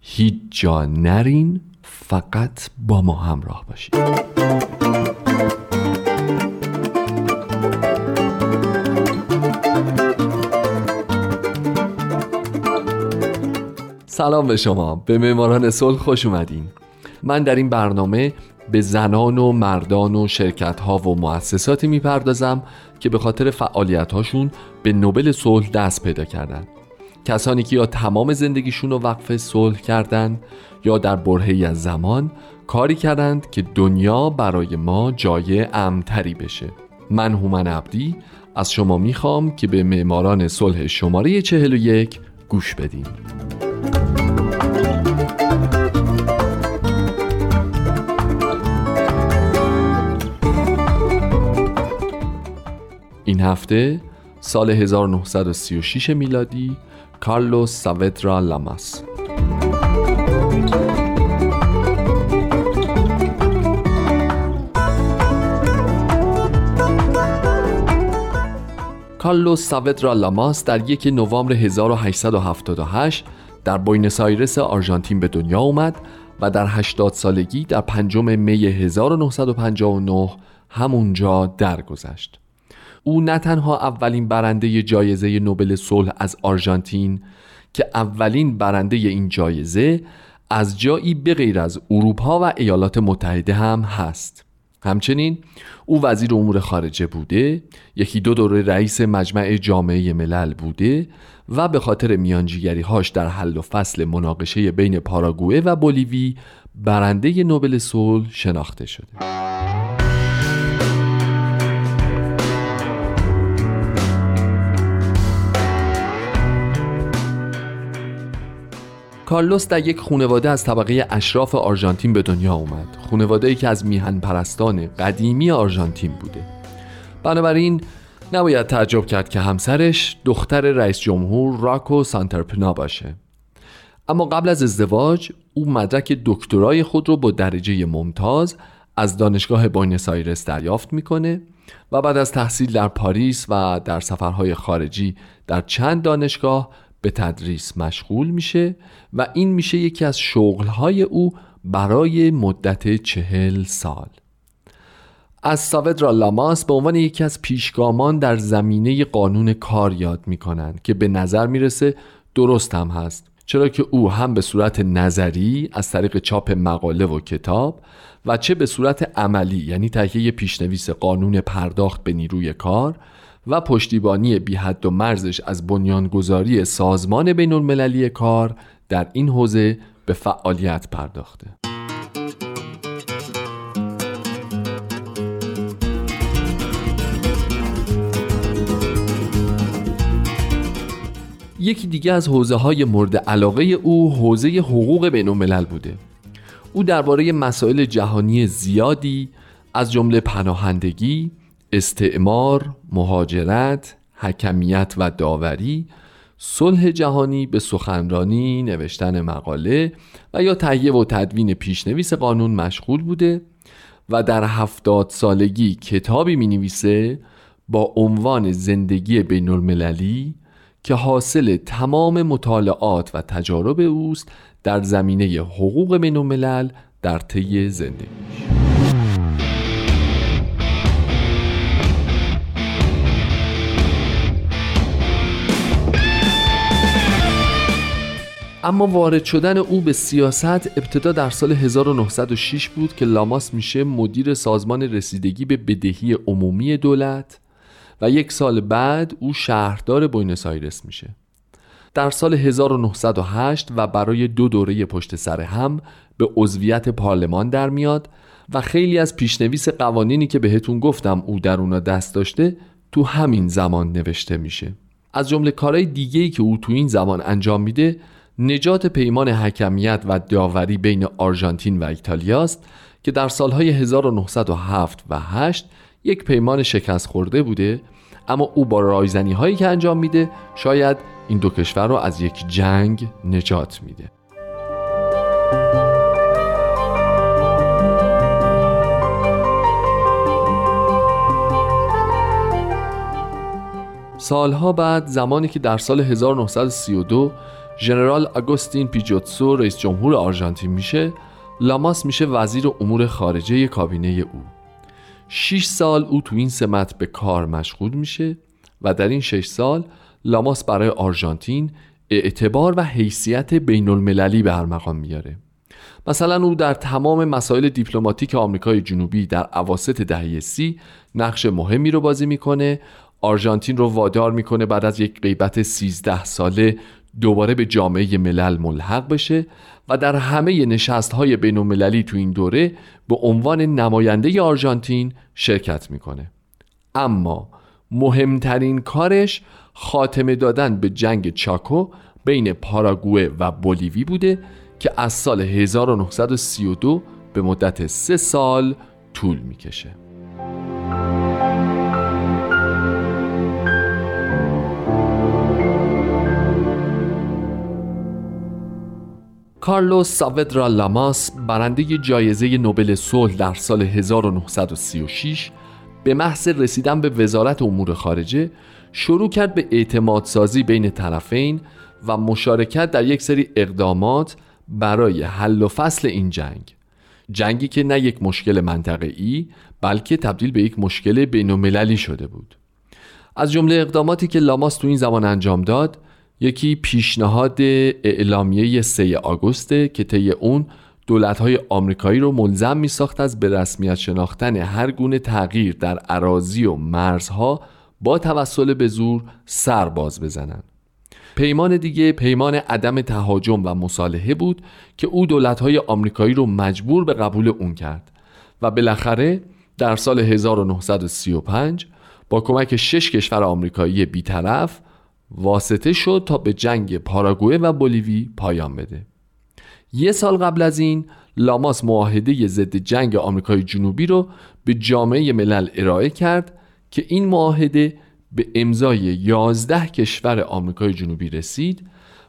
هیچ جا نرین فقط با ما همراه باشید سلام به شما. به معماران صلح خوش اومدین. من در این برنامه به زنان و مردان و شرکت ها و مؤسساتی می‌پردازم که به خاطر فعالیت هاشون به نوبل صلح دست پیدا کردن. کسانی که یا تمام زندگیشون رو وقف صلح کردند یا در برهی از زمان کاری کردند که دنیا برای ما جای امتری بشه. من هومن عبدی از شما می‌خوام که به معماران صلح شماره 41 گوش بدین. این هفته سال 1936 میلادی کارلوس ساوترا لاماس کارلوس ساودرا لاماس در یک نوامبر 1878 در بوینس آیرس آرژانتین به دنیا اومد و در 80 سالگی در پنجم می 1959 همونجا درگذشت. او نه تنها اولین برنده جایزه نوبل صلح از آرژانتین که اولین برنده این جایزه از جایی بغیر از اروپا و ایالات متحده هم هست. همچنین او وزیر امور خارجه بوده یکی دو دوره رئیس مجمع جامعه ملل بوده و به خاطر میانجیگری هاش در حل و فصل مناقشه بین پاراگوئه و بولیوی برنده نوبل صلح شناخته شده. کارلوس در یک خونواده از طبقه اشراف آرژانتین به دنیا اومد. خونواده ای که از میهن پرستان قدیمی آرژانتین بوده. بنابراین نباید تعجب کرد که همسرش دختر رئیس جمهور روکه سائنس پنیا باشه. اما قبل از ازدواج او مدرک دکترای خود رو با درجه ممتاز از دانشگاه بوینس آیرس دریافت می‌کنه و بعد از تحصیل در پاریس و در سفرهای خارجی در چند دانشگاه به تدریس مشغول میشه و این میشه یکی از شغلهای او برای مدت چهل سال. از ساودرا لاماس به عنوان یکی از پیشگامان در زمینه قانون کار یاد می‌کنند که به نظر می‌رسه درست هم هست. چرا که او هم به صورت نظری از طریق چاپ مقاله و کتاب و چه به صورت عملی یعنی تهیه پیشنویس قانون پرداخت به نیروی کار و پشتیبانی بی حد و مرزش از بنیانگذاری سازمان بین المللی کار در این حوزه به فعالیت پرداخته. یکی دیگه از حوزه های مورد علاقه او حوزه حقوق بین الملل بوده. او درباره مسائل جهانی زیادی از جمله پناهندگی، استعمار، مهاجرت، حکمیت و داوری صلح جهانی به سخنرانی، نوشتن مقاله و یا تهیه و تدوین پیشنویس قانون مشغول بوده و در هفتاد سالگی کتابی می نویسه با عنوان زندگی بین المللی که حاصل تمام مطالعات و تجارب اوست در زمینه حقوق بین الملل در طی زندگیش اما وارد شدن او به سیاست ابتدا در سال 1906 بود که لاماس میشه مدیر سازمان رسیدگی به بدهی عمومی دولت. و یک سال بعد او شهردار بوینس آیرس میشه. در سال 1908 و برای دو دوره پشت سر هم به عضویت پارلمان در میاد و خیلی از پیشنویس قوانینی که بهتون گفتم او در اونا دست داشته تو همین زمان نوشته میشه. از جمله کارهای دیگه‌ای که او تو این زمان انجام میده نجات پیمان حکمیت و داوری بین آرژانتین و ایتالیا است که در سالهای 1907 و 8 یک پیمان شکست خورده بوده اما او با رایزنی هایی که انجام میده شاید این دو کشور رو از یک جنگ نجات میده. سالها بعد زمانی که در سال 1932 ژنرال آگوستین پیجوتسو رئیس جمهور آرژانتین میشه لاماس میشه وزیر امور خارجه کابینه او. 6 سال او تو این سمت به کار مشغول میشه و در این 6 سال لاماس برای آرژانتین اعتبار و حیثیت بین المللی به هر مقام میاره. مثلا او در تمام مسائل دیپلماتیک آمریکای جنوبی در عواست دهه سی نقش مهمی رو بازی می‌کنه. آرژانتین رو وادار می‌کنه بعد از یک غیبت 13 ساله دوباره به جامعه ملل ملحق بشه و در همه نشست های بین المللی تو این دوره به عنوان نماینده آرژانتین شرکت می‌کنه. اما مهمترین کارش خاتمه دادن به جنگ چاکو بین پاراگوئه و بولیوی بوده که از سال 1932 به مدت سه سال طول می‌کشه. کارلوس ساودرا لاماس برنده جایزه نوبل صلح در سال 1936 به محض رسیدن به وزارت امور خارجه شروع کرد به اعتماد سازی بین طرفین و مشارکت در یک سری اقدامات برای حل و فصل این جنگ. جنگی که نه یک مشکل منطقه‌ای بلکه تبدیل به یک مشکل بین شده بود. از جمله اقداماتی که لاماس تو این زمان انجام داد یکی پیشنهاد اعلامیه 3 آگوسته که طی اون دولت‌های آمریکایی رو ملزم می ساخت از به رسمیت شناختن هر گونه تغییر در عراضی و مرزها با توسل به زور سر باز بزنند. پیمان دیگه پیمان عدم تهاجم و مصالحه بود که او دولت‌های آمریکایی رو مجبور به قبول اون کرد و بالاخره در سال 1935 با کمک شش کشور آمریکایی بیطرف واسطه شد تا به جنگ پاراگوئه و بولیوی پایان بده. یه سال قبل از این لاماس معاهده ضد جنگ آمریکای جنوبی رو به جامعه ملل ارائه کرد که این معاهده به امضای 11 کشور آمریکای جنوبی رسید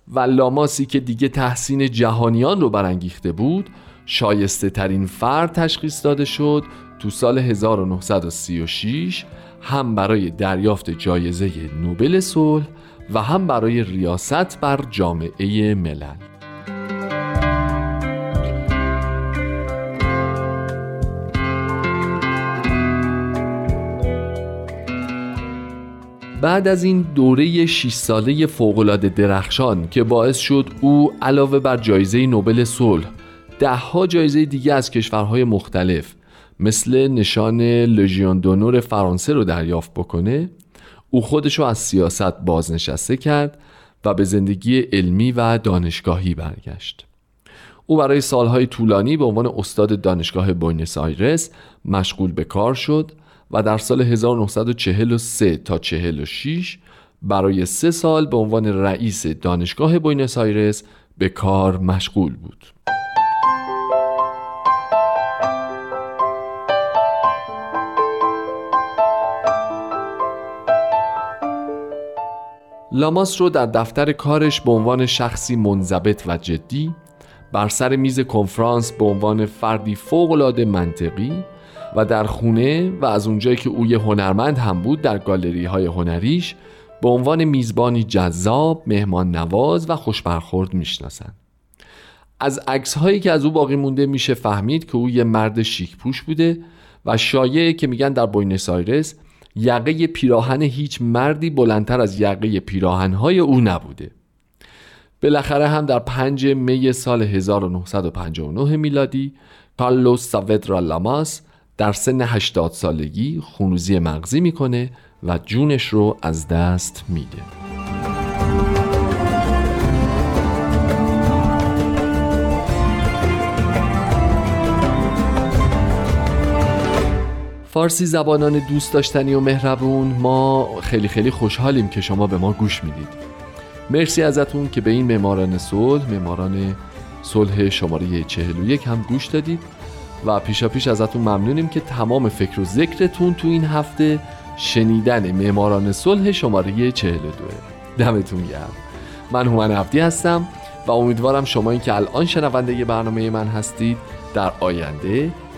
و لاماسی که دیگه تحسین جهانیان رو برانگیخته بود شایسته ترین فرد تشخیص داده شد تو سال 1936 هم برای دریافت جایزه نوبل صلح و هم برای ریاست بر جامعه ملل. بعد از این دوره 6 ساله فوقالعاده درخشان که باعث شد او علاوه بر جایزه نوبل صلح دهها جایزه دیگه از کشورهای مختلف مثل نشان لژیون دونور فرانسه رو دریافت بکنه او خودش رو از سیاست بازنشسته کرد و به زندگی علمی و دانشگاهی برگشت او برای سالهای طولانی به عنوان استاد دانشگاه بوینس آیرس مشغول به کار شد و در سال 1943 تا 46 برای سه سال به عنوان رئیس دانشگاه بوینس آیرس به کار مشغول بود. لاماس رو در دفتر کارش به عنوان شخصی منضبط و جدی بر سر میز کنفرانس به عنوان فردی فوقالعاده منطقی و در خونه و از اونجایی که او یه هنرمند هم بود در گالری های هنریش به عنوان میزبانی جذاب، مهمان نواز و خوشبرخورد می‌شناسند. از عکس هایی که از او باقی مونده میشه فهمید که او یه مرد شیک پوش بوده و شایعه که میگن در بوینس آیرس یقه پیراهن هیچ مردی بلندتر از یقه پیراهنهای او نبوده. بالاخره هم در 5 می سال 1959 میلادی کارلوس ساودرا لاماس در سن 80 سالگی خونوزی مغزی می‌کنه و جونش رو از دست میده. فارسی زبانان دوست داشتنی و مهربون ما خیلی خیلی خوشحالیم که شما به ما گوش می‌دید. مرسی ازتون که به این معماران صلح معماران صلح شماره 41 هم گوش دادید و پیشا پیش ازتون ممنونیم که تمام فکر و ذکرتون تو این هفته شنیدن معماران صلح شماره 42 دمتون گرم. من هومن عبدی هستم و امیدوارم شما این که الان شنونده برنامه من هستید در آینده